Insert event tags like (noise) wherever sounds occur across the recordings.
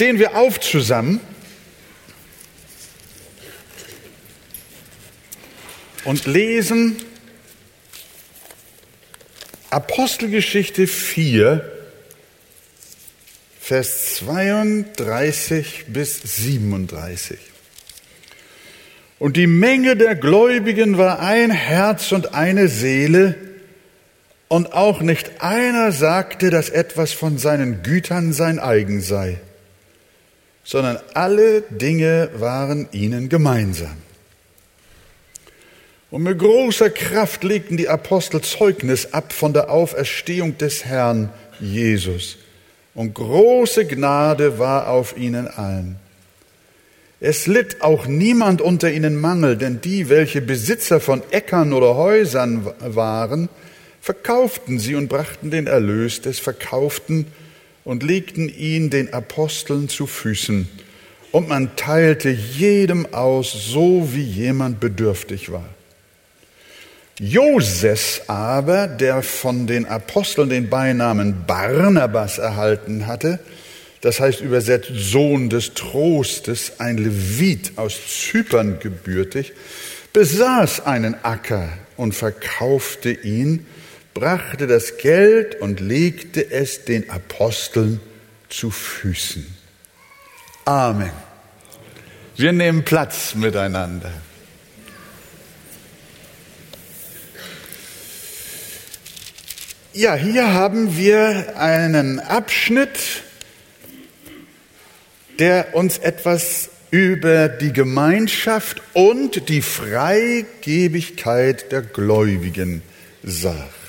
stehen wir auf zusammen und lesen Apostelgeschichte 4, Vers 32 bis 37. Und die Menge der Gläubigen war ein Herz und eine Seele, und auch nicht einer sagte, dass etwas von seinen Gütern sein eigen sei, sondern alle Dinge waren ihnen gemeinsam. Und mit großer Kraft legten die Apostel Zeugnis ab von der Auferstehung des Herrn Jesus. Und große Gnade war auf ihnen allen. Es litt auch niemand unter ihnen Mangel, denn die, welche Besitzer von Äckern oder Häusern waren, verkauften sie und brachten den Erlös des Verkauften und legten ihn den Aposteln zu Füßen. Und man teilte jedem aus, so wie jemand bedürftig war. Joses aber, der von den Aposteln den Beinamen Barnabas erhalten hatte, das heißt übersetzt Sohn des Trostes, ein Levit aus Zypern gebürtig, besaß einen Acker und verkaufte ihn brachte das Geld und legte es den Aposteln zu Füßen. Amen. Wir nehmen Platz miteinander. Ja, hier haben wir einen Abschnitt, der uns etwas über die Gemeinschaft und die Freigebigkeit der Gläubigen sagt.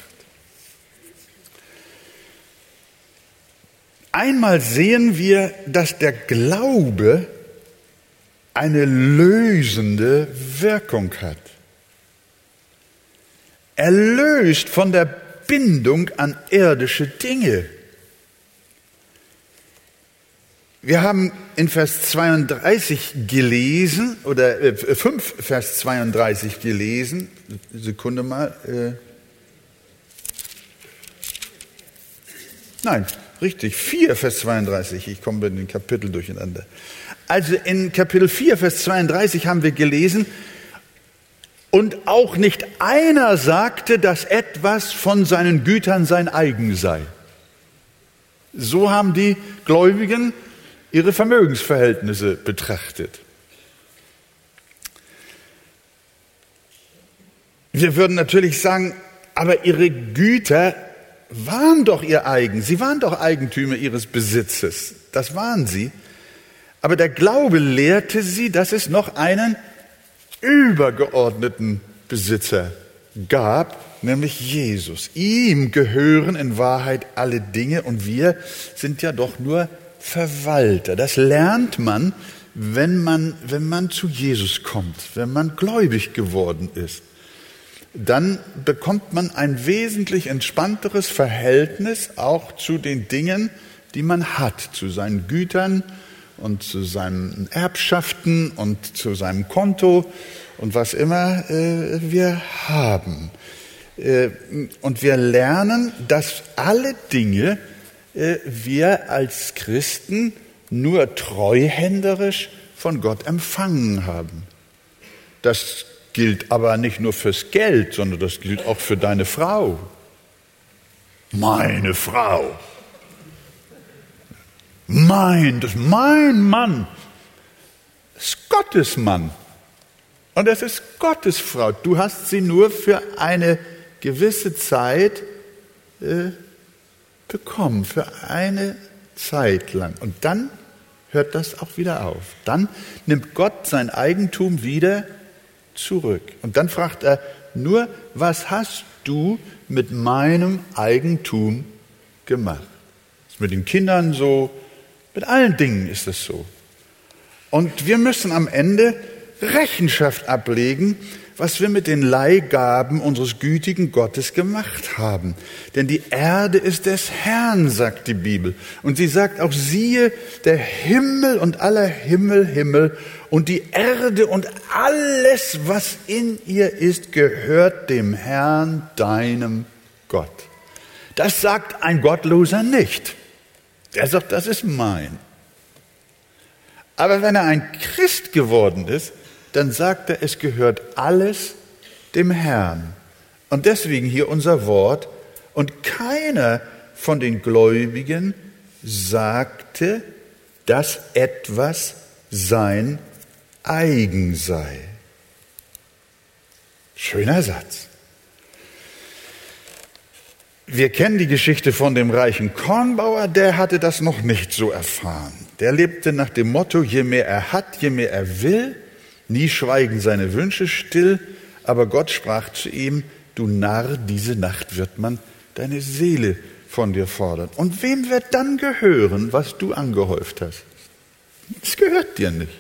Einmal sehen wir, dass der Glaube eine lösende Wirkung hat. Er löst von der Bindung an irdische Dinge. Wir haben in Vers 32 gelesen, oder äh, 5 Vers 32 gelesen, Sekunde mal. Äh, nein, Richtig, 4, Vers 32. Ich komme mit den Kapiteln durcheinander. Also in Kapitel 4, Vers 32 haben wir gelesen, und auch nicht einer sagte, dass etwas von seinen Gütern sein eigen sei. So haben die Gläubigen ihre Vermögensverhältnisse betrachtet. Wir würden natürlich sagen, aber ihre Güter waren doch ihr eigen. Sie waren doch Eigentümer ihres Besitzes. Das waren sie. Aber der Glaube lehrte sie, dass es noch einen übergeordneten Besitzer gab, nämlich Jesus. Ihm gehören in Wahrheit alle Dinge und wir sind ja doch nur Verwalter. Das lernt man, wenn man, wenn man zu Jesus kommt, wenn man gläubig geworden ist dann bekommt man ein wesentlich entspannteres Verhältnis auch zu den Dingen, die man hat, zu seinen Gütern und zu seinen Erbschaften und zu seinem Konto und was immer äh, wir haben. Äh, und wir lernen, dass alle Dinge äh, wir als Christen nur treuhänderisch von Gott empfangen haben. Das gilt aber nicht nur fürs Geld, sondern das gilt auch für deine Frau. Meine Frau. Mein, das ist mein Mann. Das ist Gottes Mann. Und das ist Gottes Frau. Du hast sie nur für eine gewisse Zeit äh, bekommen, für eine Zeit lang. Und dann hört das auch wieder auf. Dann nimmt Gott sein Eigentum wieder zurück. Und dann fragt er nur, was hast du mit meinem Eigentum gemacht? Ist mit den Kindern so, mit allen Dingen ist es so. Und wir müssen am Ende Rechenschaft ablegen, was wir mit den Leihgaben unseres gütigen Gottes gemacht haben. Denn die Erde ist des Herrn, sagt die Bibel. Und sie sagt auch, siehe, der Himmel und aller Himmel, Himmel und die Erde und alles, was in ihr ist, gehört dem Herrn, deinem Gott. Das sagt ein Gottloser nicht. Er sagt, das ist mein. Aber wenn er ein Christ geworden ist, dann sagt er, es gehört alles dem Herrn. Und deswegen hier unser Wort. Und keiner von den Gläubigen sagte, dass etwas sein eigen sei. Schöner Satz. Wir kennen die Geschichte von dem reichen Kornbauer, der hatte das noch nicht so erfahren. Der lebte nach dem Motto, je mehr er hat, je mehr er will, nie schweigen seine Wünsche still, aber Gott sprach zu ihm, du Narr, diese Nacht wird man deine Seele von dir fordern. Und wem wird dann gehören, was du angehäuft hast? Es gehört dir nicht.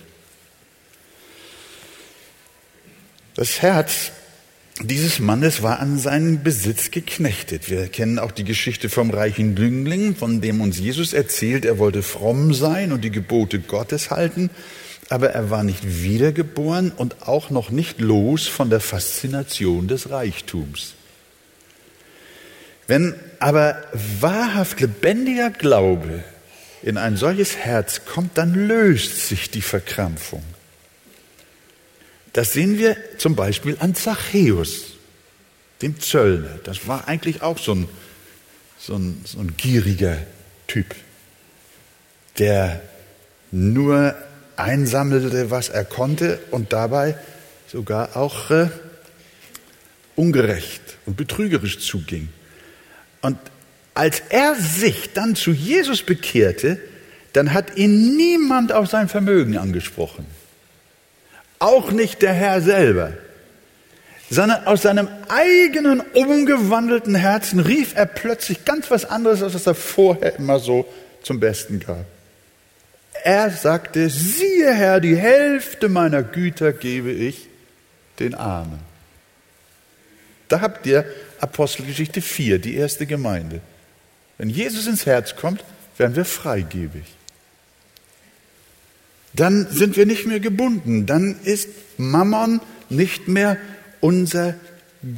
Das Herz dieses Mannes war an seinen Besitz geknechtet. Wir kennen auch die Geschichte vom reichen Jüngling, von dem uns Jesus erzählt, er wollte fromm sein und die Gebote Gottes halten, aber er war nicht wiedergeboren und auch noch nicht los von der Faszination des Reichtums. Wenn aber wahrhaft lebendiger Glaube in ein solches Herz kommt, dann löst sich die Verkrampfung. Das sehen wir zum Beispiel an Zachäus, dem Zöllner. Das war eigentlich auch so ein, so ein, so ein gieriger Typ, der nur einsammelte, was er konnte und dabei sogar auch äh, ungerecht und betrügerisch zuging. Und als er sich dann zu Jesus bekehrte, dann hat ihn niemand auf sein Vermögen angesprochen auch nicht der Herr selber, sondern aus seinem eigenen umgewandelten Herzen rief er plötzlich ganz was anderes, als was er vorher immer so zum Besten gab. Er sagte, siehe Herr, die Hälfte meiner Güter gebe ich den Armen. Da habt ihr Apostelgeschichte 4, die erste Gemeinde. Wenn Jesus ins Herz kommt, werden wir freigebig dann sind wir nicht mehr gebunden, dann ist Mammon nicht mehr unser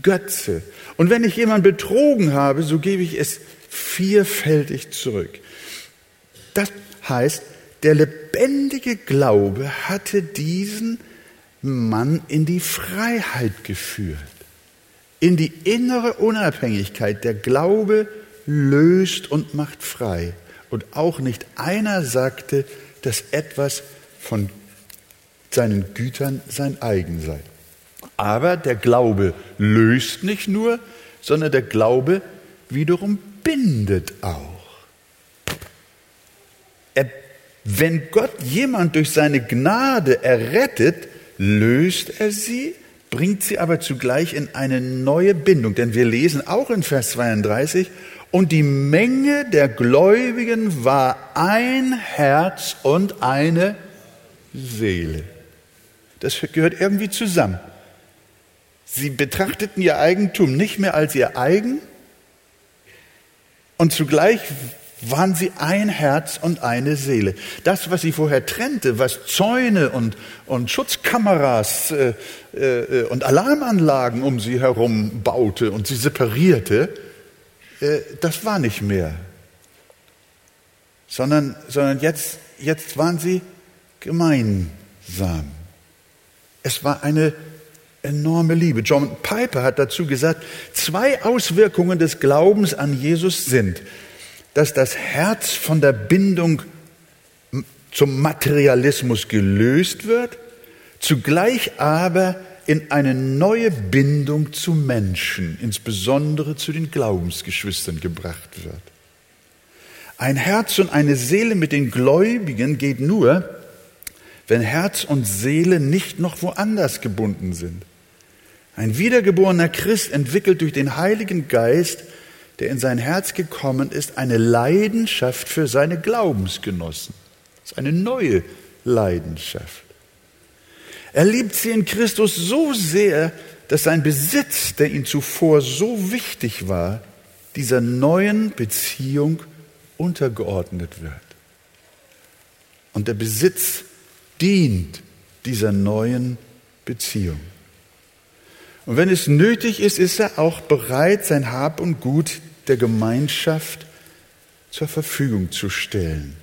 Götze. Und wenn ich jemanden betrogen habe, so gebe ich es vierfältig zurück. Das heißt, der lebendige Glaube hatte diesen Mann in die Freiheit geführt, in die innere Unabhängigkeit. Der Glaube löst und macht frei. Und auch nicht einer sagte, dass etwas von seinen Gütern sein eigen sei. Aber der Glaube löst nicht nur, sondern der Glaube wiederum bindet auch. Er, wenn Gott jemand durch seine Gnade errettet, löst er sie, bringt sie aber zugleich in eine neue Bindung. Denn wir lesen auch in Vers 32, und die Menge der Gläubigen war ein Herz und eine Seele. Das gehört irgendwie zusammen. Sie betrachteten ihr Eigentum nicht mehr als ihr eigen und zugleich waren sie ein Herz und eine Seele. Das, was sie vorher trennte, was Zäune und, und Schutzkameras äh, äh, und Alarmanlagen um sie herum baute und sie separierte, äh, das war nicht mehr. Sondern, sondern jetzt, jetzt waren sie gemeinsam. Es war eine enorme Liebe. John Piper hat dazu gesagt, zwei Auswirkungen des Glaubens an Jesus sind, dass das Herz von der Bindung zum Materialismus gelöst wird, zugleich aber in eine neue Bindung zu Menschen, insbesondere zu den Glaubensgeschwistern gebracht wird. Ein Herz und eine Seele mit den Gläubigen geht nur, wenn Herz und Seele nicht noch woanders gebunden sind. Ein wiedergeborener Christ entwickelt durch den Heiligen Geist, der in sein Herz gekommen ist, eine Leidenschaft für seine Glaubensgenossen. Das ist eine neue Leidenschaft. Er liebt sie in Christus so sehr, dass sein Besitz, der ihm zuvor so wichtig war, dieser neuen Beziehung untergeordnet wird. Und der Besitz dient dieser neuen Beziehung. Und wenn es nötig ist, ist er auch bereit, sein Hab und Gut der Gemeinschaft zur Verfügung zu stellen.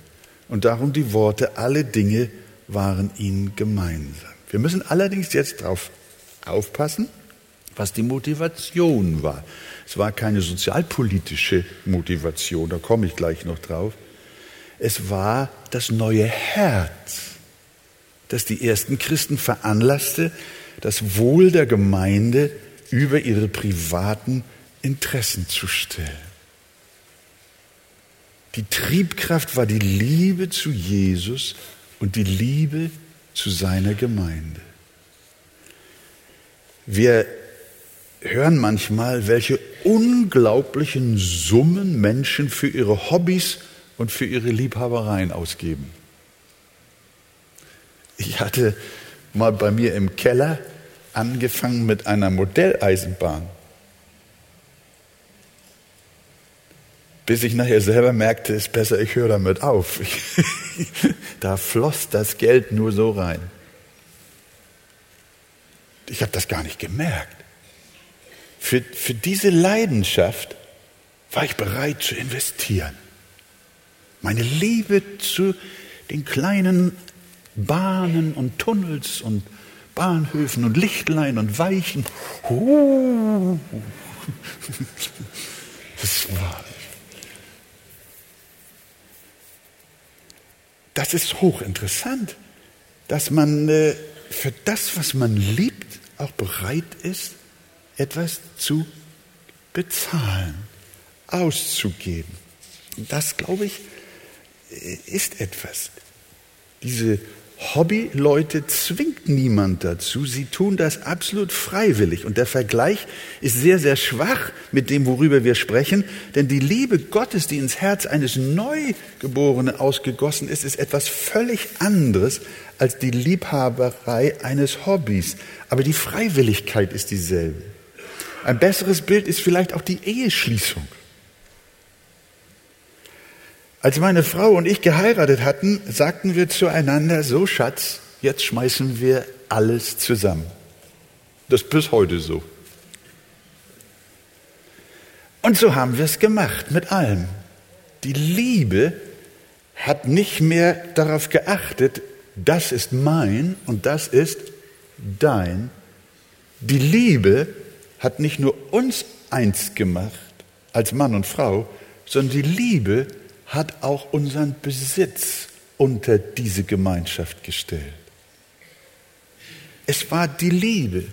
Und darum die Worte, alle Dinge waren ihnen gemeinsam. Wir müssen allerdings jetzt darauf aufpassen, was die Motivation war. Es war keine sozialpolitische Motivation, da komme ich gleich noch drauf. Es war das neue Herz, das die ersten Christen veranlasste, das Wohl der Gemeinde über ihre privaten Interessen zu stellen. Die Triebkraft war die Liebe zu Jesus und die Liebe zu seiner Gemeinde. Wir hören manchmal, welche unglaublichen Summen Menschen für ihre Hobbys und für ihre Liebhabereien ausgeben. Ich hatte mal bei mir im Keller angefangen mit einer Modelleisenbahn. Bis ich nachher selber merkte, ist besser, ich höre damit auf. (laughs) da floss das Geld nur so rein. Ich habe das gar nicht gemerkt. Für, für diese Leidenschaft war ich bereit zu investieren. Meine Liebe zu den kleinen Bahnen und Tunnels und Bahnhöfen und Lichtlein und Weichen. Das war. Das ist hochinteressant, dass man äh, für das, was man liebt, auch bereit ist, etwas zu bezahlen, auszugeben. Das, glaube ich, äh, ist etwas. Diese Hobbyleute zwingt niemand dazu. Sie tun das absolut freiwillig. Und der Vergleich ist sehr, sehr schwach mit dem, worüber wir sprechen. Denn die Liebe Gottes, die ins Herz eines Neugeborenen ausgegossen ist, ist etwas völlig anderes als die Liebhaberei eines Hobbys. Aber die Freiwilligkeit ist dieselbe. Ein besseres Bild ist vielleicht auch die Eheschließung. Als meine Frau und ich geheiratet hatten, sagten wir zueinander, so Schatz, jetzt schmeißen wir alles zusammen. Das ist bis heute so. Und so haben wir es gemacht mit allem. Die Liebe hat nicht mehr darauf geachtet, das ist mein und das ist dein. Die Liebe hat nicht nur uns eins gemacht als Mann und Frau, sondern die Liebe hat auch unseren Besitz unter diese Gemeinschaft gestellt. Es war die Liebe.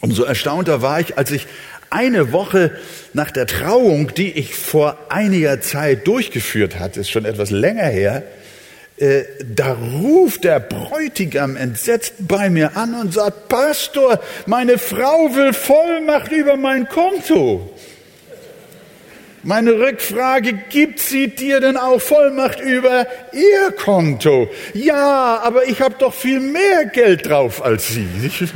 Umso erstaunter war ich, als ich eine Woche nach der Trauung, die ich vor einiger Zeit durchgeführt hatte, ist schon etwas länger her, äh, da ruft der Bräutigam entsetzt bei mir an und sagt, Pastor, meine Frau will Vollmacht über mein Konto. Meine Rückfrage, gibt sie dir denn auch Vollmacht über ihr Konto? Ja, aber ich habe doch viel mehr Geld drauf als sie. (laughs)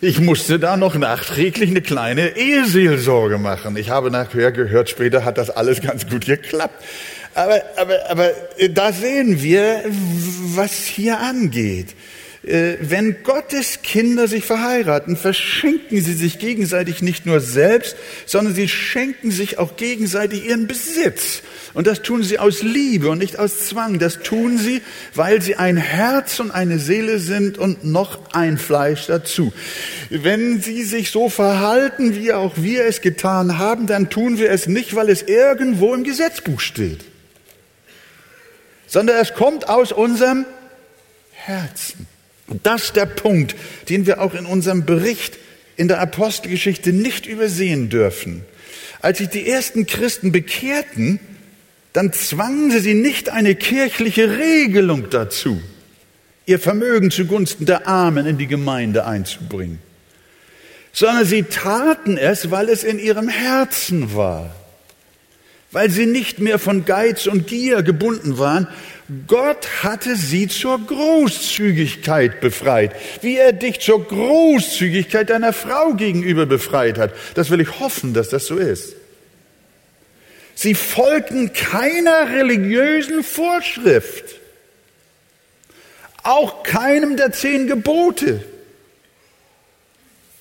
Ich musste da noch nachträglich eine kleine Eheseelsorge machen. Ich habe nachher gehört, später hat das alles ganz gut geklappt. Aber, aber, aber da sehen wir, was hier angeht. Äh, wenn Gottes Kinder sich verheiraten, verschenken sie sich gegenseitig nicht nur selbst, sondern sie schenken sich auch gegenseitig ihren Besitz. Und das tun sie aus Liebe und nicht aus Zwang. Das tun sie, weil sie ein Herz und eine Seele sind und noch ein Fleisch dazu. Wenn sie sich so verhalten, wie auch wir es getan haben, dann tun wir es nicht, weil es irgendwo im Gesetzbuch steht, sondern es kommt aus unserem Herzen. Das ist der Punkt, den wir auch in unserem Bericht in der Apostelgeschichte nicht übersehen dürfen. Als sich die ersten Christen bekehrten, dann zwangen sie sie nicht eine kirchliche Regelung dazu, ihr Vermögen zugunsten der Armen in die Gemeinde einzubringen, sondern sie taten es, weil es in ihrem Herzen war, weil sie nicht mehr von Geiz und Gier gebunden waren, Gott hatte sie zur Großzügigkeit befreit, wie er dich zur Großzügigkeit deiner Frau gegenüber befreit hat. Das will ich hoffen, dass das so ist. Sie folgten keiner religiösen Vorschrift, auch keinem der zehn Gebote.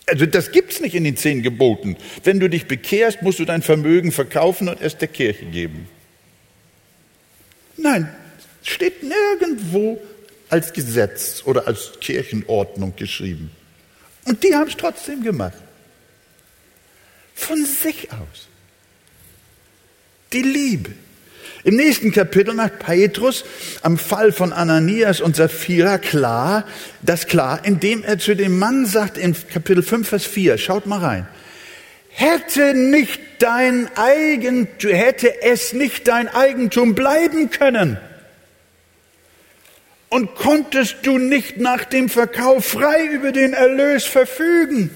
Also das gibt's nicht in den zehn Geboten. Wenn du dich bekehrst, musst du dein Vermögen verkaufen und es der Kirche geben. Nein, Steht nirgendwo als Gesetz oder als Kirchenordnung geschrieben. Und die haben es trotzdem gemacht. Von sich aus. Die Liebe. Im nächsten Kapitel macht Petrus am Fall von Ananias und Sapphira klar, das klar, indem er zu dem Mann sagt in Kapitel 5, Vers 4, schaut mal rein, hätte nicht dein Eigentum, hätte es nicht dein Eigentum bleiben können? Und konntest du nicht nach dem Verkauf frei über den Erlös verfügen?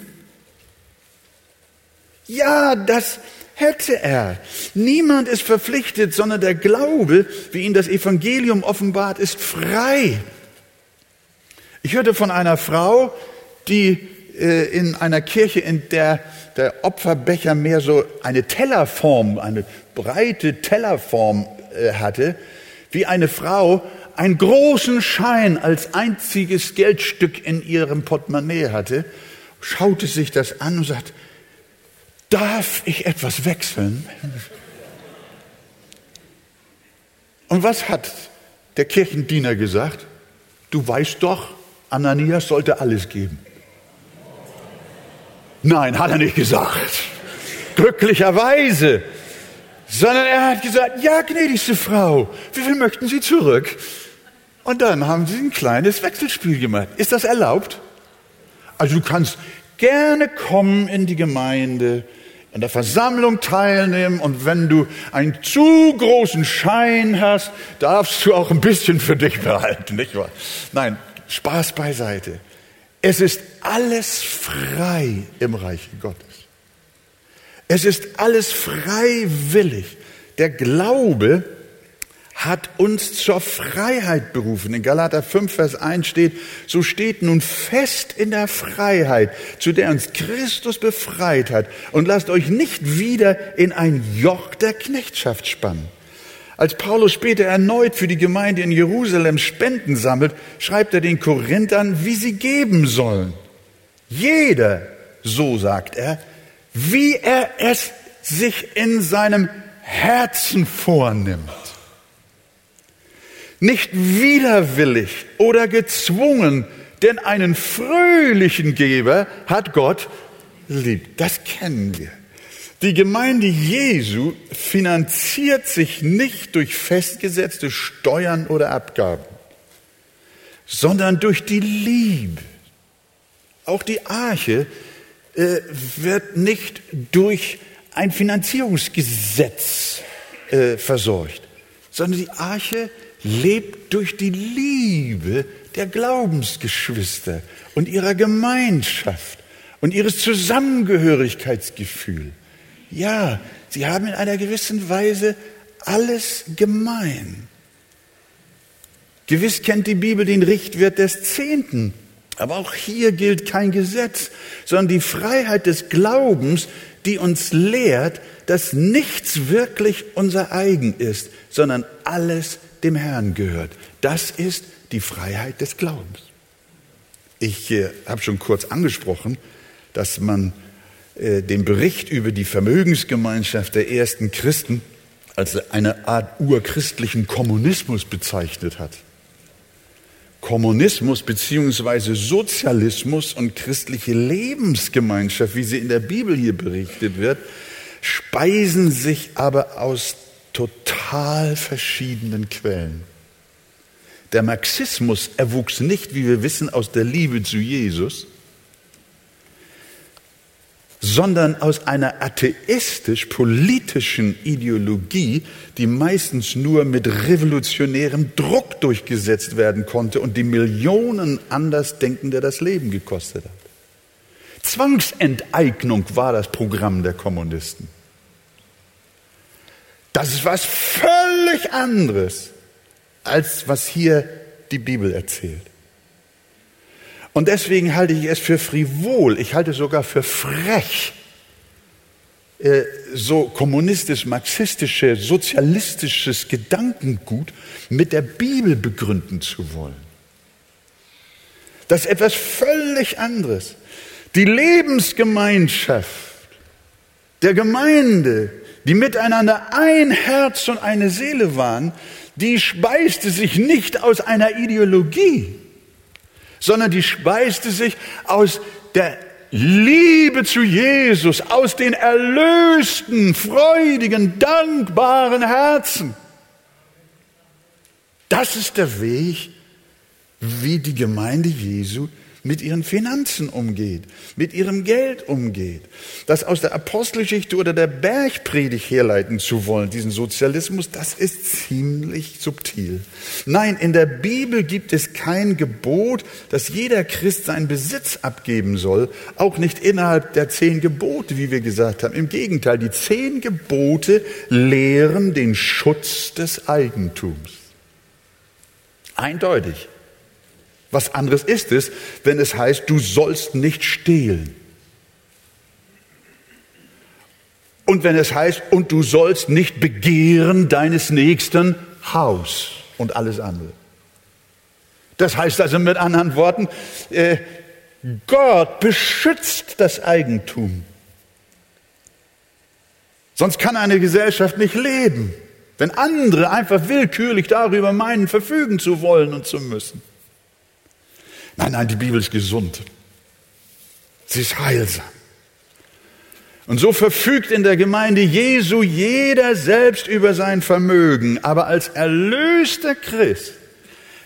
Ja, das hätte er. Niemand ist verpflichtet, sondern der Glaube, wie ihn das Evangelium offenbart, ist frei. Ich hörte von einer Frau, die äh, in einer Kirche, in der der Opferbecher mehr so eine Tellerform, eine breite Tellerform äh, hatte, wie eine Frau einen großen Schein als einziges Geldstück in ihrem Portemonnaie hatte, schaute sich das an und sagte, darf ich etwas wechseln? Und was hat der Kirchendiener gesagt? Du weißt doch, Ananias sollte alles geben. Nein, hat er nicht gesagt. Glücklicherweise. Sondern er hat gesagt, ja, gnädigste Frau, wie viel möchten Sie zurück? Und dann haben sie ein kleines Wechselspiel gemacht. Ist das erlaubt? Also du kannst gerne kommen in die Gemeinde, an der Versammlung teilnehmen und wenn du einen zu großen Schein hast, darfst du auch ein bisschen für dich behalten, nicht wahr? Nein, Spaß beiseite. Es ist alles frei im Reich Gottes. Es ist alles freiwillig. Der Glaube hat uns zur Freiheit berufen. In Galater 5, Vers 1 steht, so steht nun fest in der Freiheit, zu der uns Christus befreit hat, und lasst euch nicht wieder in ein Joch der Knechtschaft spannen. Als Paulus später erneut für die Gemeinde in Jerusalem Spenden sammelt, schreibt er den Korinthern, wie sie geben sollen. Jeder, so sagt er, wie er es sich in seinem Herzen vornimmt nicht widerwillig oder gezwungen, denn einen fröhlichen Geber hat Gott lieb. Das kennen wir. Die Gemeinde Jesu finanziert sich nicht durch festgesetzte Steuern oder Abgaben, sondern durch die Liebe. Auch die Arche äh, wird nicht durch ein Finanzierungsgesetz äh, versorgt, sondern die Arche lebt durch die Liebe der Glaubensgeschwister und ihrer Gemeinschaft und ihres Zusammengehörigkeitsgefühl. Ja, sie haben in einer gewissen Weise alles gemein. Gewiss kennt die Bibel den Richtwert des Zehnten, aber auch hier gilt kein Gesetz, sondern die Freiheit des Glaubens, die uns lehrt, dass nichts wirklich unser eigen ist, sondern alles dem Herrn gehört. Das ist die Freiheit des Glaubens. Ich äh, habe schon kurz angesprochen, dass man äh, den Bericht über die Vermögensgemeinschaft der ersten Christen als eine Art urchristlichen Kommunismus bezeichnet hat. Kommunismus beziehungsweise Sozialismus und christliche Lebensgemeinschaft, wie sie in der Bibel hier berichtet wird, speisen sich aber aus total verschiedenen Quellen. Der Marxismus erwuchs nicht, wie wir wissen, aus der Liebe zu Jesus, sondern aus einer atheistisch-politischen Ideologie, die meistens nur mit revolutionärem Druck durchgesetzt werden konnte und die Millionen Andersdenkender das Leben gekostet hat. Zwangsenteignung war das Programm der Kommunisten. Das ist was völlig anderes, als was hier die Bibel erzählt. Und deswegen halte ich es für frivol, ich halte es sogar für frech, äh, so kommunistisch, marxistische, sozialistisches Gedankengut mit der Bibel begründen zu wollen. Das ist etwas völlig anderes. Die Lebensgemeinschaft der Gemeinde die miteinander ein Herz und eine Seele waren, die speiste sich nicht aus einer Ideologie, sondern die speiste sich aus der Liebe zu Jesus, aus den erlösten, freudigen, dankbaren Herzen. Das ist der Weg, wie die Gemeinde Jesu mit ihren Finanzen umgeht, mit ihrem Geld umgeht. Das aus der Apostelgeschichte oder der Bergpredigt herleiten zu wollen, diesen Sozialismus, das ist ziemlich subtil. Nein, in der Bibel gibt es kein Gebot, dass jeder Christ seinen Besitz abgeben soll, auch nicht innerhalb der zehn Gebote, wie wir gesagt haben. Im Gegenteil, die zehn Gebote lehren den Schutz des Eigentums. Eindeutig. Was anderes ist es, wenn es heißt, du sollst nicht stehlen. Und wenn es heißt, und du sollst nicht begehren deines Nächsten Haus und alles andere. Das heißt also mit anderen Worten, äh, Gott beschützt das Eigentum. Sonst kann eine Gesellschaft nicht leben, wenn andere einfach willkürlich darüber meinen, verfügen zu wollen und zu müssen. Nein, nein, die Bibel ist gesund. Sie ist heilsam. Und so verfügt in der Gemeinde Jesu jeder selbst über sein Vermögen. Aber als erlöster Christ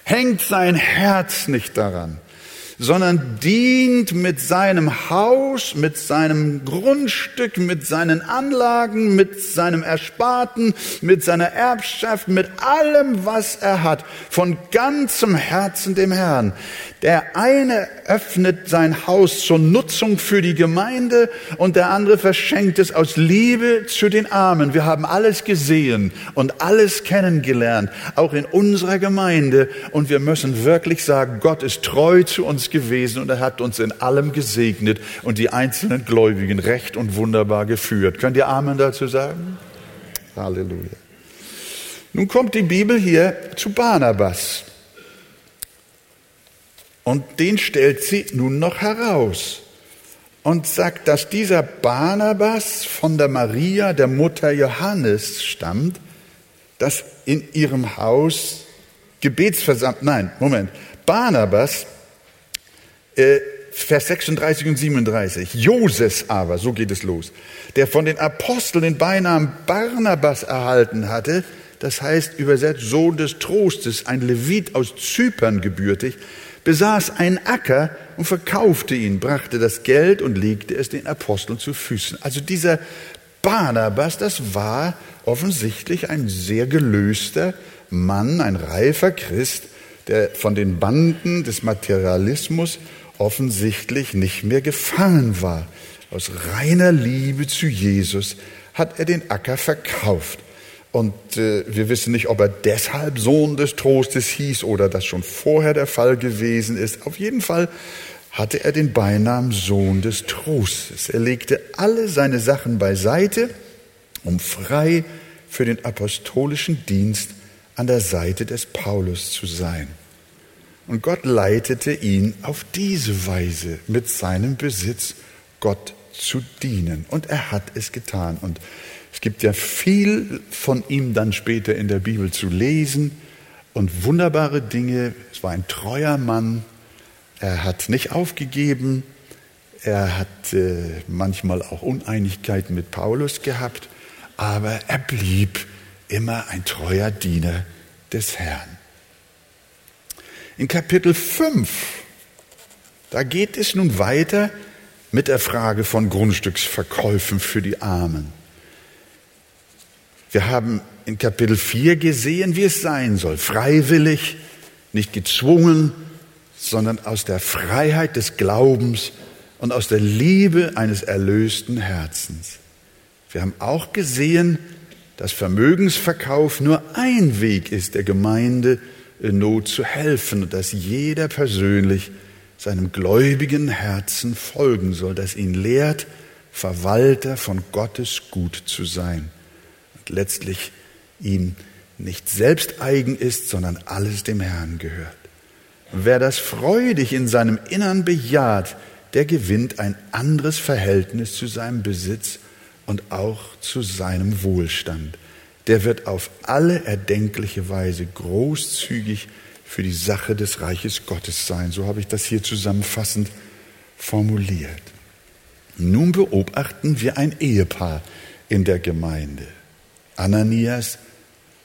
hängt sein Herz nicht daran, sondern dient mit seinem Haus, mit seinem Grundstück, mit seinen Anlagen, mit seinem Ersparten, mit seiner Erbschaft, mit allem, was er hat, von ganzem Herzen dem Herrn. Der eine öffnet sein Haus zur Nutzung für die Gemeinde und der andere verschenkt es aus Liebe zu den Armen. Wir haben alles gesehen und alles kennengelernt, auch in unserer Gemeinde. Und wir müssen wirklich sagen, Gott ist treu zu uns gewesen und er hat uns in allem gesegnet und die einzelnen Gläubigen recht und wunderbar geführt. Könnt ihr Amen dazu sagen? Halleluja. Nun kommt die Bibel hier zu Barnabas. Und den stellt sie nun noch heraus und sagt, dass dieser Barnabas von der Maria, der Mutter Johannes, stammt, dass in ihrem Haus Gebetsversammlung, nein, Moment, Barnabas, äh, Vers 36 und 37, Joses aber, so geht es los, der von den Aposteln den Beinamen Barnabas erhalten hatte, das heißt übersetzt Sohn des Trostes, ein Levit aus Zypern gebürtig, besaß einen Acker und verkaufte ihn, brachte das Geld und legte es den Aposteln zu Füßen. Also dieser Barnabas, das war offensichtlich ein sehr gelöster Mann, ein reifer Christ, der von den Banden des Materialismus offensichtlich nicht mehr gefangen war. Aus reiner Liebe zu Jesus hat er den Acker verkauft. Und äh, wir wissen nicht, ob er deshalb Sohn des Trostes hieß oder das schon vorher der Fall gewesen ist. Auf jeden Fall hatte er den Beinamen Sohn des Trostes. Er legte alle seine Sachen beiseite, um frei für den apostolischen Dienst an der Seite des Paulus zu sein. Und Gott leitete ihn auf diese Weise mit seinem Besitz Gott zu dienen. Und er hat es getan. Und es gibt ja viel von ihm dann später in der Bibel zu lesen und wunderbare Dinge. Es war ein treuer Mann. Er hat nicht aufgegeben. Er hat äh, manchmal auch Uneinigkeiten mit Paulus gehabt, aber er blieb immer ein treuer Diener des Herrn. In Kapitel 5, da geht es nun weiter mit der Frage von Grundstücksverkäufen für die Armen. Wir haben in Kapitel 4 gesehen, wie es sein soll. Freiwillig, nicht gezwungen, sondern aus der Freiheit des Glaubens und aus der Liebe eines erlösten Herzens. Wir haben auch gesehen, dass Vermögensverkauf nur ein Weg ist, der Gemeinde in Not zu helfen und dass jeder persönlich seinem gläubigen Herzen folgen soll, das ihn lehrt, Verwalter von Gottes Gut zu sein letztlich ihm nicht selbst eigen ist, sondern alles dem Herrn gehört. Wer das freudig in seinem Innern bejaht, der gewinnt ein anderes Verhältnis zu seinem Besitz und auch zu seinem Wohlstand. Der wird auf alle erdenkliche Weise großzügig für die Sache des Reiches Gottes sein. So habe ich das hier zusammenfassend formuliert. Nun beobachten wir ein Ehepaar in der Gemeinde. Ananias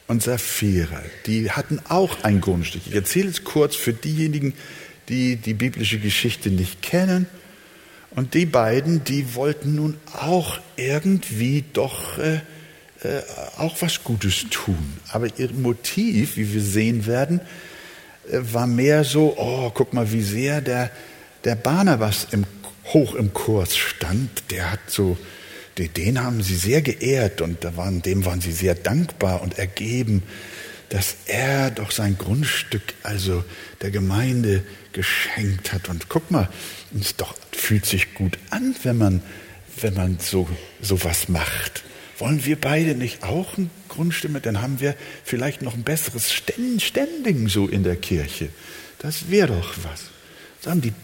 und Sapphira, die hatten auch ein Grundstück. Ich erzähle es kurz für diejenigen, die die biblische Geschichte nicht kennen. Und die beiden, die wollten nun auch irgendwie doch äh, äh, auch was Gutes tun. Aber ihr Motiv, wie wir sehen werden, äh, war mehr so, oh, guck mal, wie sehr der, der Barnabas im, hoch im Kurs stand. Der hat so, den haben sie sehr geehrt und da waren, dem waren sie sehr dankbar und ergeben, dass er doch sein Grundstück, also der Gemeinde, geschenkt hat. Und guck mal, es doch fühlt sich gut an, wenn man, wenn man so, so was macht. Wollen wir beide nicht auch ein Grundstimme? Dann haben wir vielleicht noch ein besseres Standing so in der Kirche. Das wäre doch was. So haben die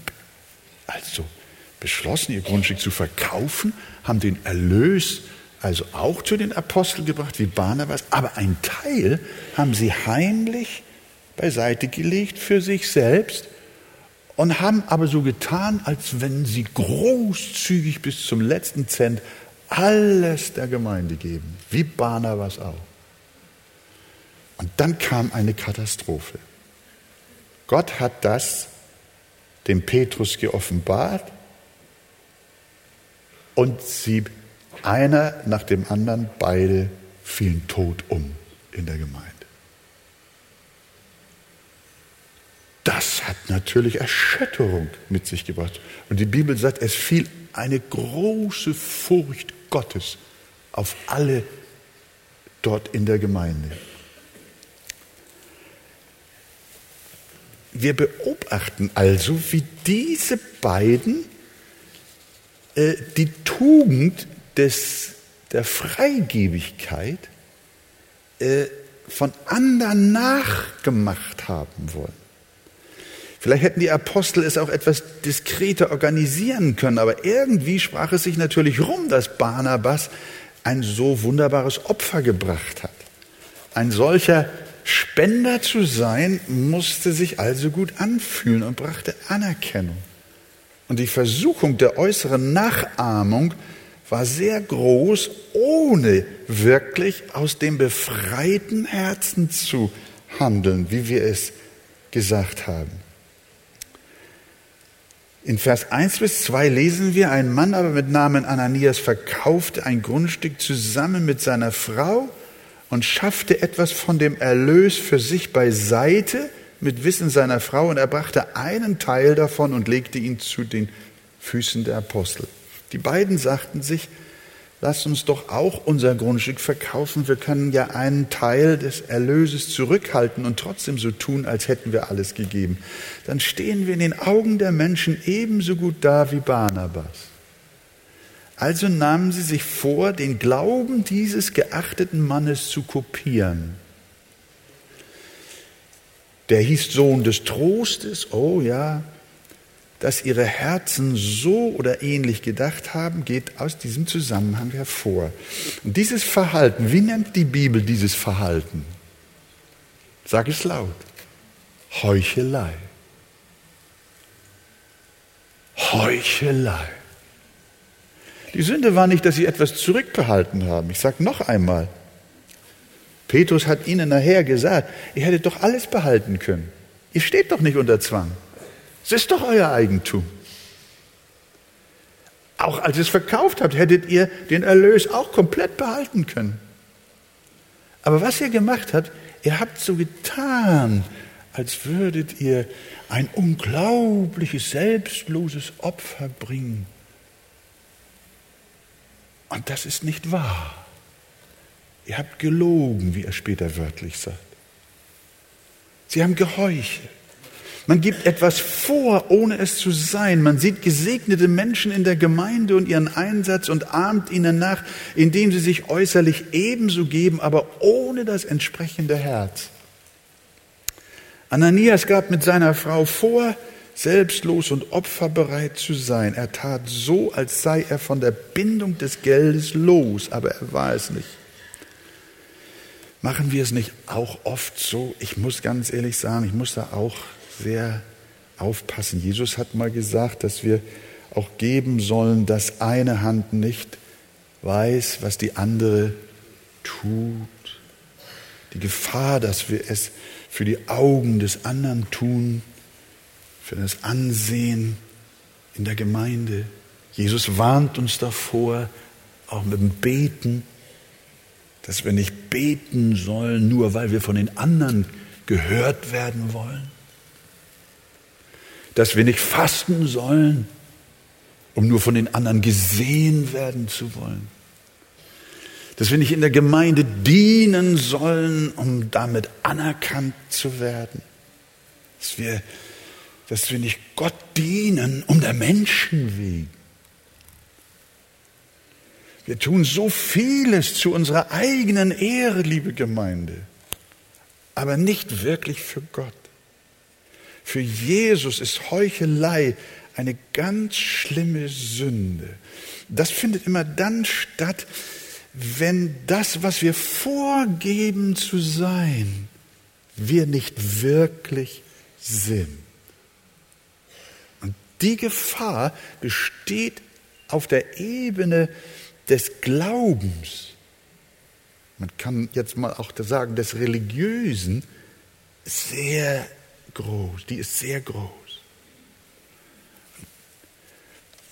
also beschlossen, ihr Grundstück zu verkaufen, haben den Erlös also auch zu den Aposteln gebracht, wie Barnabas, aber ein Teil haben sie heimlich beiseite gelegt für sich selbst und haben aber so getan, als wenn sie großzügig bis zum letzten Cent alles der Gemeinde geben, wie Barnabas auch. Und dann kam eine Katastrophe. Gott hat das dem Petrus geoffenbart und sie, einer nach dem anderen, beide fielen tot um in der Gemeinde. Das hat natürlich Erschütterung mit sich gebracht. Und die Bibel sagt, es fiel eine große Furcht Gottes auf alle dort in der Gemeinde. Wir beobachten also, wie diese beiden äh, die Tugend des, der Freigebigkeit äh, von anderen nachgemacht haben wollen. Vielleicht hätten die Apostel es auch etwas diskreter organisieren können, aber irgendwie sprach es sich natürlich rum, dass Barnabas ein so wunderbares Opfer gebracht hat. Ein solcher Spender zu sein, musste sich also gut anfühlen und brachte Anerkennung. Und die Versuchung der äußeren Nachahmung war sehr groß, ohne wirklich aus dem befreiten Herzen zu handeln, wie wir es gesagt haben. In Vers 1 bis 2 lesen wir, ein Mann aber mit Namen Ananias verkaufte ein Grundstück zusammen mit seiner Frau und schaffte etwas von dem Erlös für sich beiseite mit Wissen seiner Frau und er brachte einen Teil davon und legte ihn zu den Füßen der Apostel. Die beiden sagten sich, Lass uns doch auch unser Grundstück verkaufen. Wir können ja einen Teil des Erlöses zurückhalten und trotzdem so tun, als hätten wir alles gegeben. Dann stehen wir in den Augen der Menschen ebenso gut da wie Barnabas. Also nahmen sie sich vor, den Glauben dieses geachteten Mannes zu kopieren. Der hieß Sohn des Trostes, oh ja, dass ihre Herzen so oder ähnlich gedacht haben, geht aus diesem Zusammenhang hervor. Und dieses Verhalten, wie nennt die Bibel dieses Verhalten? Sag es laut. Heuchelei. Heuchelei. Die Sünde war nicht, dass sie etwas zurückbehalten haben. Ich sage noch einmal. Petrus hat ihnen nachher gesagt, ihr hättet doch alles behalten können. Ihr steht doch nicht unter Zwang. Es ist doch euer Eigentum. Auch als ihr es verkauft habt, hättet ihr den Erlös auch komplett behalten können. Aber was ihr gemacht habt, ihr habt so getan, als würdet ihr ein unglaubliches, selbstloses Opfer bringen. Und das ist nicht wahr. Ihr habt gelogen, wie er später wörtlich sagt. Sie haben geheuchelt. Man gibt etwas vor, ohne es zu sein. Man sieht gesegnete Menschen in der Gemeinde und ihren Einsatz und ahmt ihnen nach, indem sie sich äußerlich ebenso geben, aber ohne das entsprechende Herz. Ananias gab mit seiner Frau vor, selbstlos und opferbereit zu sein. Er tat so, als sei er von der Bindung des Geldes los, aber er war es nicht. Machen wir es nicht auch oft so? Ich muss ganz ehrlich sagen, ich muss da auch sehr aufpassen. Jesus hat mal gesagt, dass wir auch geben sollen, dass eine Hand nicht weiß, was die andere tut. Die Gefahr, dass wir es für die Augen des anderen tun, für das Ansehen in der Gemeinde. Jesus warnt uns davor, auch mit dem Beten, dass wir nicht beten sollen, nur weil wir von den anderen gehört werden wollen. Dass wir nicht fasten sollen, um nur von den anderen gesehen werden zu wollen. Dass wir nicht in der Gemeinde dienen sollen, um damit anerkannt zu werden. Dass wir, dass wir nicht Gott dienen um der Menschen wegen. Wir tun so vieles zu unserer eigenen Ehre, liebe Gemeinde, aber nicht wirklich für Gott. Für Jesus ist Heuchelei eine ganz schlimme Sünde. Das findet immer dann statt, wenn das, was wir vorgeben zu sein, wir nicht wirklich sind. Und die Gefahr besteht auf der Ebene des Glaubens. Man kann jetzt mal auch sagen, des Religiösen sehr groß. Die ist sehr groß.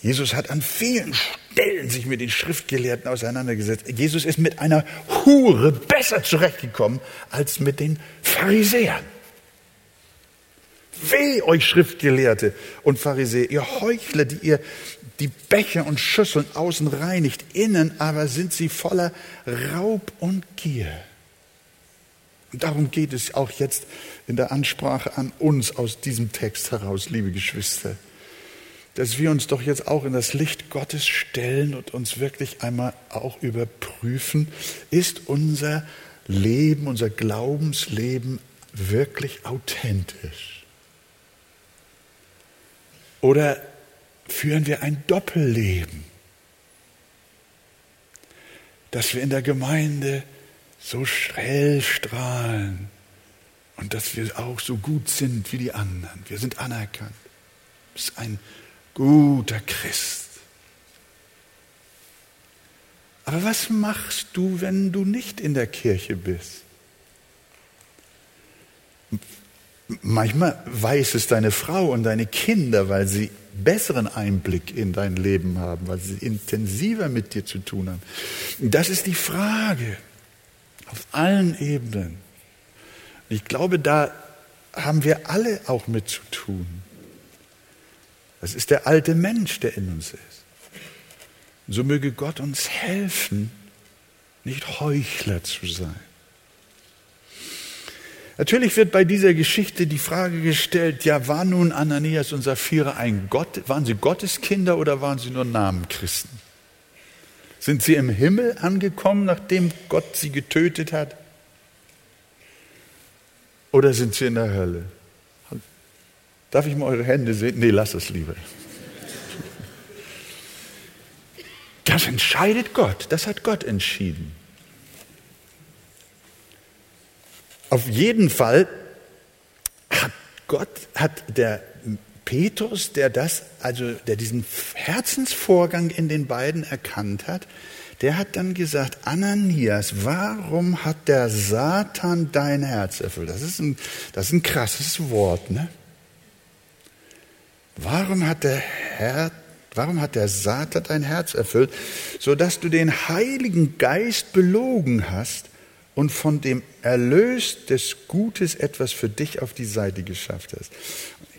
Jesus hat an vielen Stellen sich mit den Schriftgelehrten auseinandergesetzt. Jesus ist mit einer Hure besser zurechtgekommen als mit den Pharisäern. Weh euch Schriftgelehrte und Pharisäer, ihr Heuchler, die ihr die Becher und Schüsseln außen reinigt, innen aber sind sie voller Raub und Gier. Und darum geht es auch jetzt in der Ansprache an uns aus diesem Text heraus, liebe Geschwister dass wir uns doch jetzt auch in das Licht Gottes stellen und uns wirklich einmal auch überprüfen, ist unser Leben, unser Glaubensleben wirklich authentisch? Oder führen wir ein Doppelleben, dass wir in der Gemeinde so schräll strahlen und dass wir auch so gut sind wie die anderen. Wir sind anerkannt. Das ist ein guter Christ. Aber was machst du, wenn du nicht in der Kirche bist? Manchmal weiß es deine Frau und deine Kinder, weil sie besseren Einblick in dein Leben haben, weil sie intensiver mit dir zu tun haben. Das ist die Frage auf allen Ebenen. Ich glaube, da haben wir alle auch mit zu tun. Das ist der alte Mensch, der in uns ist. Und so möge Gott uns helfen, nicht Heuchler zu sein. Natürlich wird bei dieser Geschichte die Frage gestellt, ja, war nun Ananias und Sapphira ein Gott, waren sie Gotteskinder oder waren sie nur Namenchristen? Sind sie im Himmel angekommen, nachdem Gott sie getötet hat? Oder sind sie in der Hölle? Darf ich mal eure Hände sehen? Nee, lass es lieber. Das entscheidet Gott. Das hat Gott entschieden. Auf jeden Fall hat Gott, hat der Petrus, der das, also der diesen Herzensvorgang in den beiden erkannt hat, der hat dann gesagt, Ananias, warum hat der Satan dein Herz erfüllt? Das ist ein, das ist ein krasses Wort, ne? Warum hat der Herr, warum hat der Satan dein Herz erfüllt, so dass du den Heiligen Geist belogen hast und von dem Erlös des Gutes etwas für dich auf die Seite geschafft hast?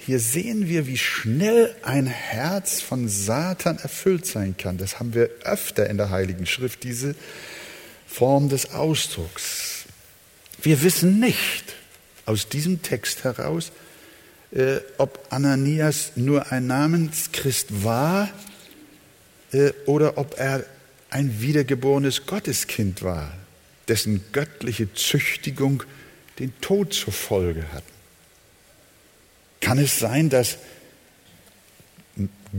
Hier sehen wir, wie schnell ein Herz von Satan erfüllt sein kann. Das haben wir öfter in der Heiligen Schrift, diese Form des Ausdrucks. Wir wissen nicht aus diesem Text heraus, äh, ob Ananias nur ein Namenschrist war äh, oder ob er ein wiedergeborenes Gotteskind war, dessen göttliche Züchtigung den Tod zur Folge hat. Kann es sein, dass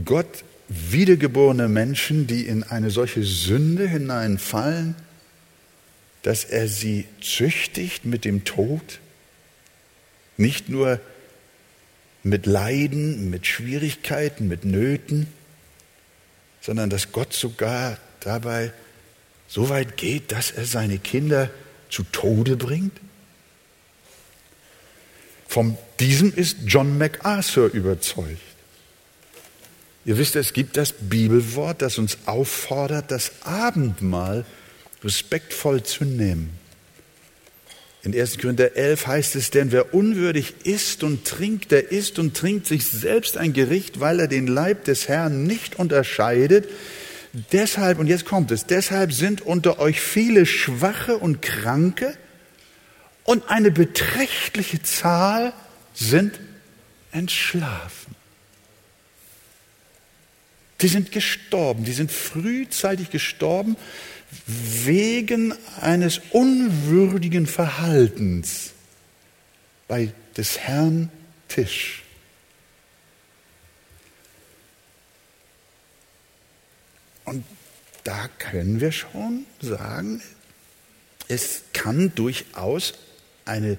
Gott wiedergeborene Menschen, die in eine solche Sünde hineinfallen, dass er sie züchtigt mit dem Tod, nicht nur mit Leiden, mit Schwierigkeiten, mit Nöten, sondern dass Gott sogar dabei so weit geht, dass er seine Kinder zu Tode bringt? Von diesem ist John MacArthur überzeugt. Ihr wisst, es gibt das Bibelwort, das uns auffordert, das Abendmahl respektvoll zu nehmen. In 1. Korinther 11 heißt es, denn wer unwürdig isst und trinkt, der isst und trinkt sich selbst ein Gericht, weil er den Leib des Herrn nicht unterscheidet. Deshalb, und jetzt kommt es, deshalb sind unter euch viele Schwache und Kranke und eine beträchtliche Zahl sind entschlafen. Die sind gestorben, die sind frühzeitig gestorben wegen eines unwürdigen Verhaltens bei des Herrn Tisch. Und da können wir schon sagen, es kann durchaus eine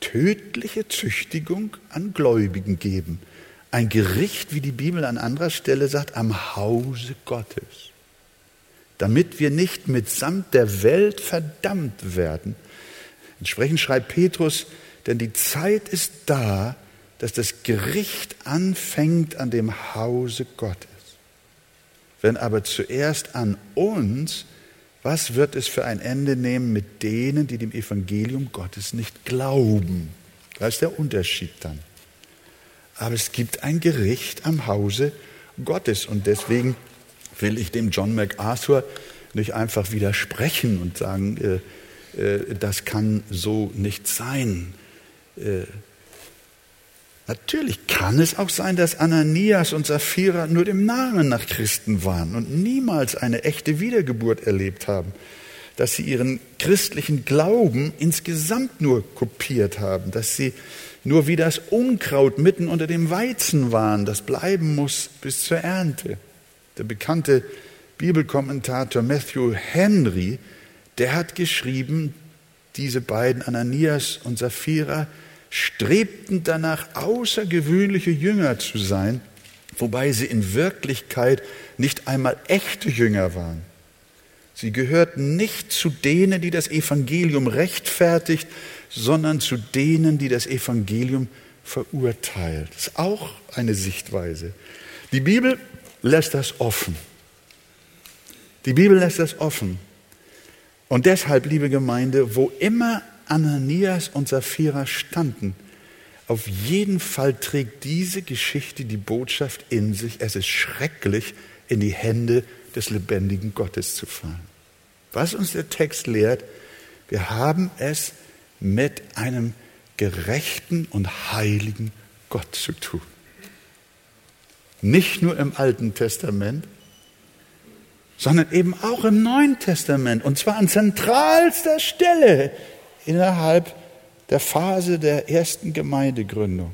tödliche Züchtigung an Gläubigen geben. Ein Gericht, wie die Bibel an anderer Stelle sagt, am Hause Gottes damit wir nicht mitsamt der Welt verdammt werden. Entsprechend schreibt Petrus, denn die Zeit ist da, dass das Gericht anfängt an dem Hause Gottes. Wenn aber zuerst an uns, was wird es für ein Ende nehmen mit denen, die dem Evangelium Gottes nicht glauben? Da ist der Unterschied dann. Aber es gibt ein Gericht am Hause Gottes und deswegen will ich dem John MacArthur nicht einfach widersprechen und sagen, äh, äh, das kann so nicht sein. Äh, natürlich kann es auch sein, dass Ananias und Sapphira nur dem Namen nach Christen waren und niemals eine echte Wiedergeburt erlebt haben, dass sie ihren christlichen Glauben insgesamt nur kopiert haben, dass sie nur wie das Unkraut mitten unter dem Weizen waren, das bleiben muss bis zur Ernte. Der bekannte Bibelkommentator Matthew Henry, der hat geschrieben, diese beiden, Ananias und Sapphira, strebten danach, außergewöhnliche Jünger zu sein, wobei sie in Wirklichkeit nicht einmal echte Jünger waren. Sie gehörten nicht zu denen, die das Evangelium rechtfertigt, sondern zu denen, die das Evangelium verurteilt. Das ist auch eine Sichtweise. Die Bibel lässt das offen. Die Bibel lässt das offen. Und deshalb, liebe Gemeinde, wo immer Ananias und Sapphira standen, auf jeden Fall trägt diese Geschichte die Botschaft in sich, es ist schrecklich, in die Hände des lebendigen Gottes zu fallen. Was uns der Text lehrt, wir haben es mit einem gerechten und heiligen Gott zu tun. Nicht nur im Alten Testament, sondern eben auch im Neuen Testament. Und zwar an zentralster Stelle innerhalb der Phase der ersten Gemeindegründung.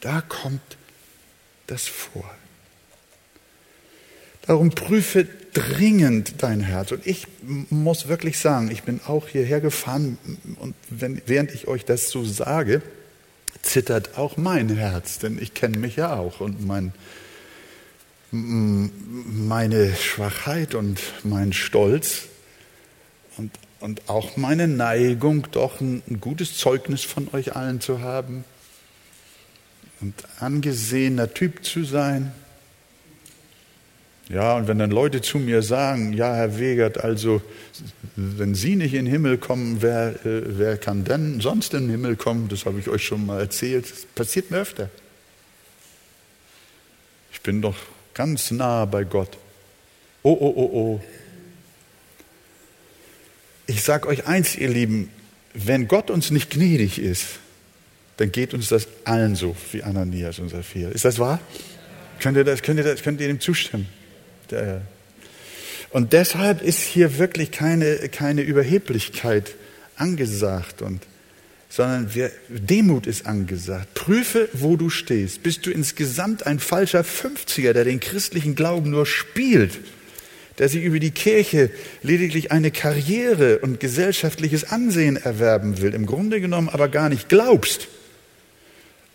Da kommt das vor. Darum prüfe dringend dein Herz. Und ich muss wirklich sagen, ich bin auch hierher gefahren und wenn, während ich euch das so sage, zittert auch mein Herz, denn ich kenne mich ja auch und mein, meine Schwachheit und mein Stolz und, und auch meine Neigung, doch ein, ein gutes Zeugnis von euch allen zu haben und angesehener Typ zu sein. Ja, und wenn dann Leute zu mir sagen, ja, Herr Wegert, also wenn Sie nicht in den Himmel kommen, wer, äh, wer kann denn sonst in den Himmel kommen? Das habe ich euch schon mal erzählt. Das passiert mir öfter. Ich bin doch ganz nah bei Gott. Oh, oh, oh, oh. Ich sage euch eins, ihr Lieben, wenn Gott uns nicht gnädig ist, dann geht uns das allen so wie Ananias und Sapphira. Ist das wahr? Könnt ihr, das, könnt ihr, das, könnt ihr dem zustimmen? Und deshalb ist hier wirklich keine, keine Überheblichkeit angesagt, und, sondern wir, Demut ist angesagt. Prüfe, wo du stehst. Bist du insgesamt ein falscher 50er, der den christlichen Glauben nur spielt? Der sich über die Kirche lediglich eine Karriere und gesellschaftliches Ansehen erwerben will, im Grunde genommen aber gar nicht glaubst?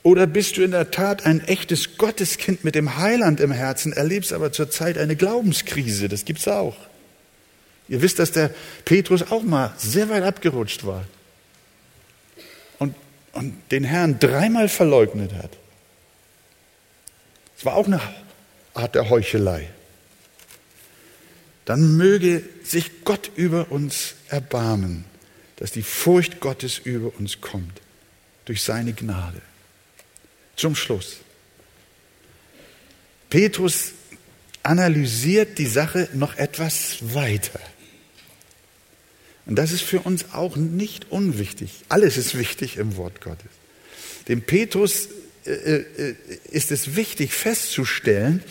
Oder bist du in der Tat ein echtes Gotteskind mit dem Heiland im Herzen, erlebst aber zurzeit eine Glaubenskrise? Das gibt's auch. Ihr wisst, dass der Petrus auch mal sehr weit abgerutscht war und, und den Herrn dreimal verleugnet hat. Es war auch eine Art der Heuchelei. Dann möge sich Gott über uns erbarmen, dass die Furcht Gottes über uns kommt durch seine Gnade. Zum Schluss. Petrus analysiert die Sache noch etwas weiter. Und das ist für uns auch nicht unwichtig. Alles ist wichtig im Wort Gottes. Dem Petrus äh, äh, ist es wichtig festzustellen,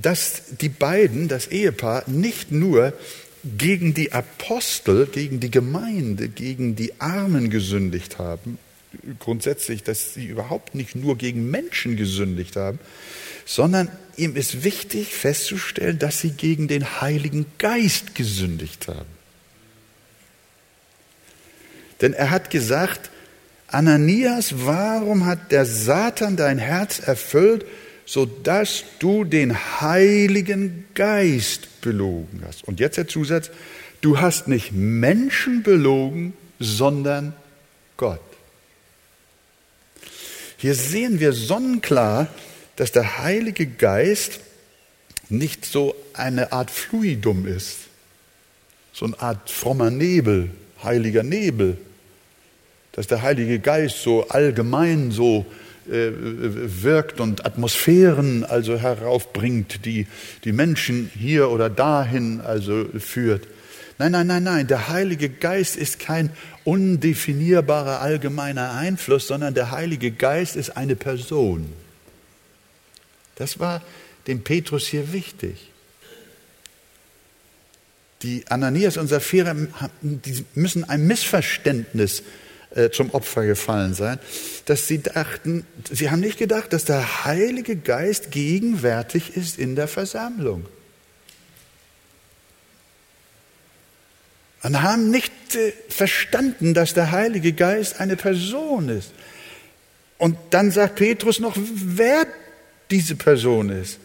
dass die beiden, das Ehepaar, nicht nur gegen die Apostel, gegen die Gemeinde, gegen die Armen gesündigt haben, grundsätzlich, dass sie überhaupt nicht nur gegen Menschen gesündigt haben, sondern ihm ist wichtig festzustellen, dass sie gegen den Heiligen Geist gesündigt haben. Denn er hat gesagt, Ananias, warum hat der Satan dein Herz erfüllt, sodass du den Heiligen Geist belogen hast? Und jetzt der Zusatz, du hast nicht Menschen belogen, sondern Gott. Hier sehen wir sonnenklar, dass der Heilige Geist nicht so eine Art Fluidum ist, so eine Art frommer Nebel, heiliger Nebel, dass der Heilige Geist so allgemein so wirkt und Atmosphären also heraufbringt, die die Menschen hier oder dahin also führt. Nein, nein, nein, nein, der Heilige Geist ist kein undefinierbarer allgemeiner Einfluss, sondern der Heilige Geist ist eine Person. Das war dem Petrus hier wichtig. Die Ananias und Sapphira die müssen ein Missverständnis äh, zum Opfer gefallen sein, dass sie dachten, sie haben nicht gedacht, dass der Heilige Geist gegenwärtig ist in der Versammlung. Und haben nicht äh, verstanden, dass der Heilige Geist eine Person ist. Und dann sagt Petrus noch, wer diese Person ist.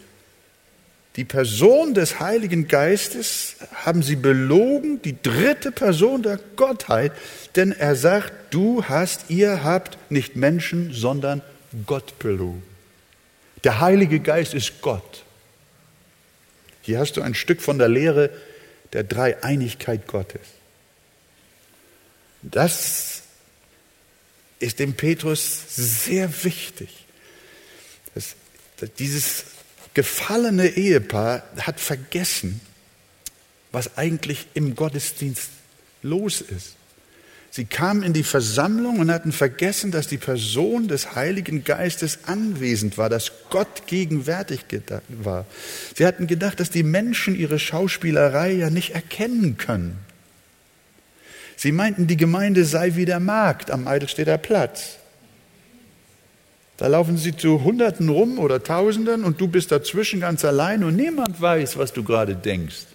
Die Person des Heiligen Geistes haben sie belogen, die dritte Person der Gottheit, denn er sagt, du hast, ihr habt nicht Menschen, sondern Gott belogen. Der Heilige Geist ist Gott. Hier hast du ein Stück von der Lehre der Dreieinigkeit Gottes. Das ist dem Petrus sehr wichtig. Das, dieses gefallene Ehepaar hat vergessen, was eigentlich im Gottesdienst los ist. Sie kamen in die Versammlung und hatten vergessen, dass die Person des Heiligen Geistes anwesend war, dass Gott gegenwärtig war. Sie hatten gedacht, dass die Menschen ihre Schauspielerei ja nicht erkennen können. Sie meinten, die Gemeinde sei wie der Markt am Eidelstädter Platz. Da laufen sie zu Hunderten rum oder Tausenden und du bist dazwischen ganz allein und niemand weiß, was du gerade denkst.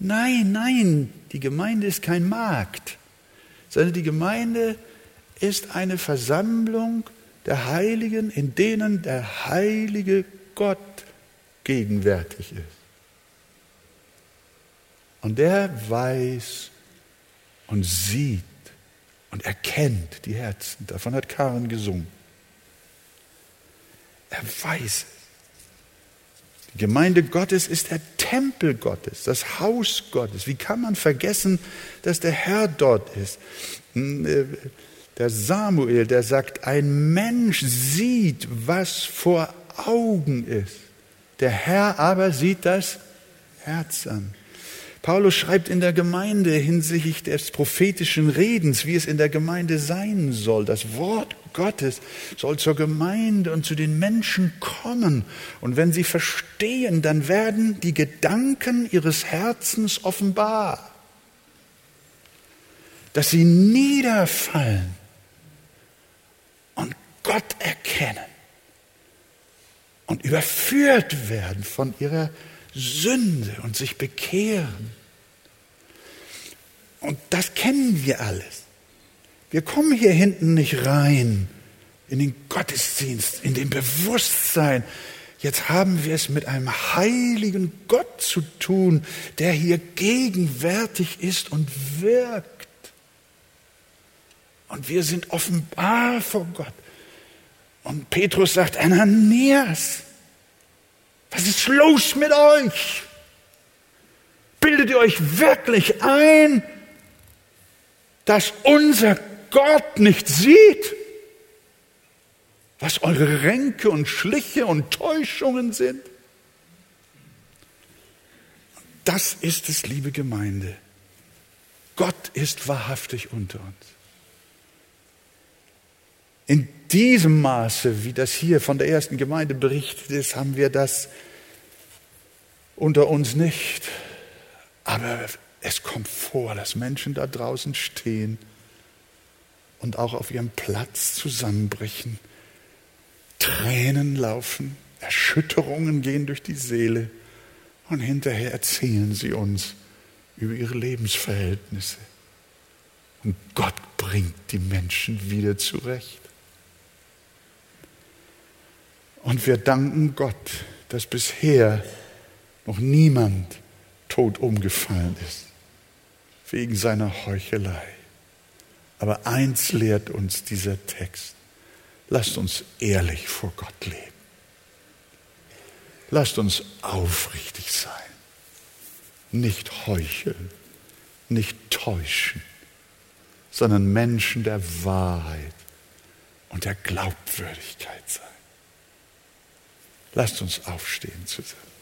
Nein, nein, die Gemeinde ist kein Markt, sondern die Gemeinde ist eine Versammlung der Heiligen, in denen der heilige Gott gegenwärtig ist. Und der weiß und sieht und erkennt die Herzen. Davon hat Karen gesungen. Er weiß es. Die Gemeinde Gottes ist der Tempel Gottes, das Haus Gottes. Wie kann man vergessen, dass der Herr dort ist? Hm, äh, der Samuel, der sagt, ein Mensch sieht, was vor Augen ist. Der Herr aber sieht das Herz an. Paulus schreibt in der Gemeinde hinsichtlich des prophetischen Redens, wie es in der Gemeinde sein soll. Das Wort Gottes soll zur Gemeinde und zu den Menschen kommen. Und wenn sie verstehen, dann werden die Gedanken ihres Herzens offenbar. Dass sie niederfallen und Gott erkennen und überführt werden von ihrer Sünde und sich bekehren. Und das kennen wir alles. Wir kommen hier hinten nicht rein in den Gottesdienst, in dem Bewusstsein, jetzt haben wir es mit einem heiligen Gott zu tun, der hier gegenwärtig ist und wirkt. Und wir sind offenbar vor Gott. Und Petrus sagt, Ananias, was ist los mit euch? Bildet ihr euch wirklich ein, dass unser Gott nicht sieht, was eure Ränke und Schliche und Täuschungen sind? Das ist es, liebe Gemeinde. Gott ist wahrhaftig unter uns. In diesem Maße, wie das hier von der ersten Gemeinde berichtet ist, haben wir das unter uns nicht. Aber es kommt vor, dass Menschen da draußen stehen und auch auf ihrem Platz zusammenbrechen. Tränen laufen, Erschütterungen gehen durch die Seele und hinterher erzählen sie uns über ihre Lebensverhältnisse. Und Gott bringt die Menschen wieder zurecht. Und wir danken Gott, dass bisher noch niemand tot umgefallen ist wegen seiner Heuchelei. Aber eins lehrt uns dieser Text. Lasst uns ehrlich vor Gott leben. Lasst uns aufrichtig sein. Nicht heucheln, nicht täuschen, sondern Menschen der Wahrheit und der Glaubwürdigkeit sein. Lasst uns aufstehen zusammen.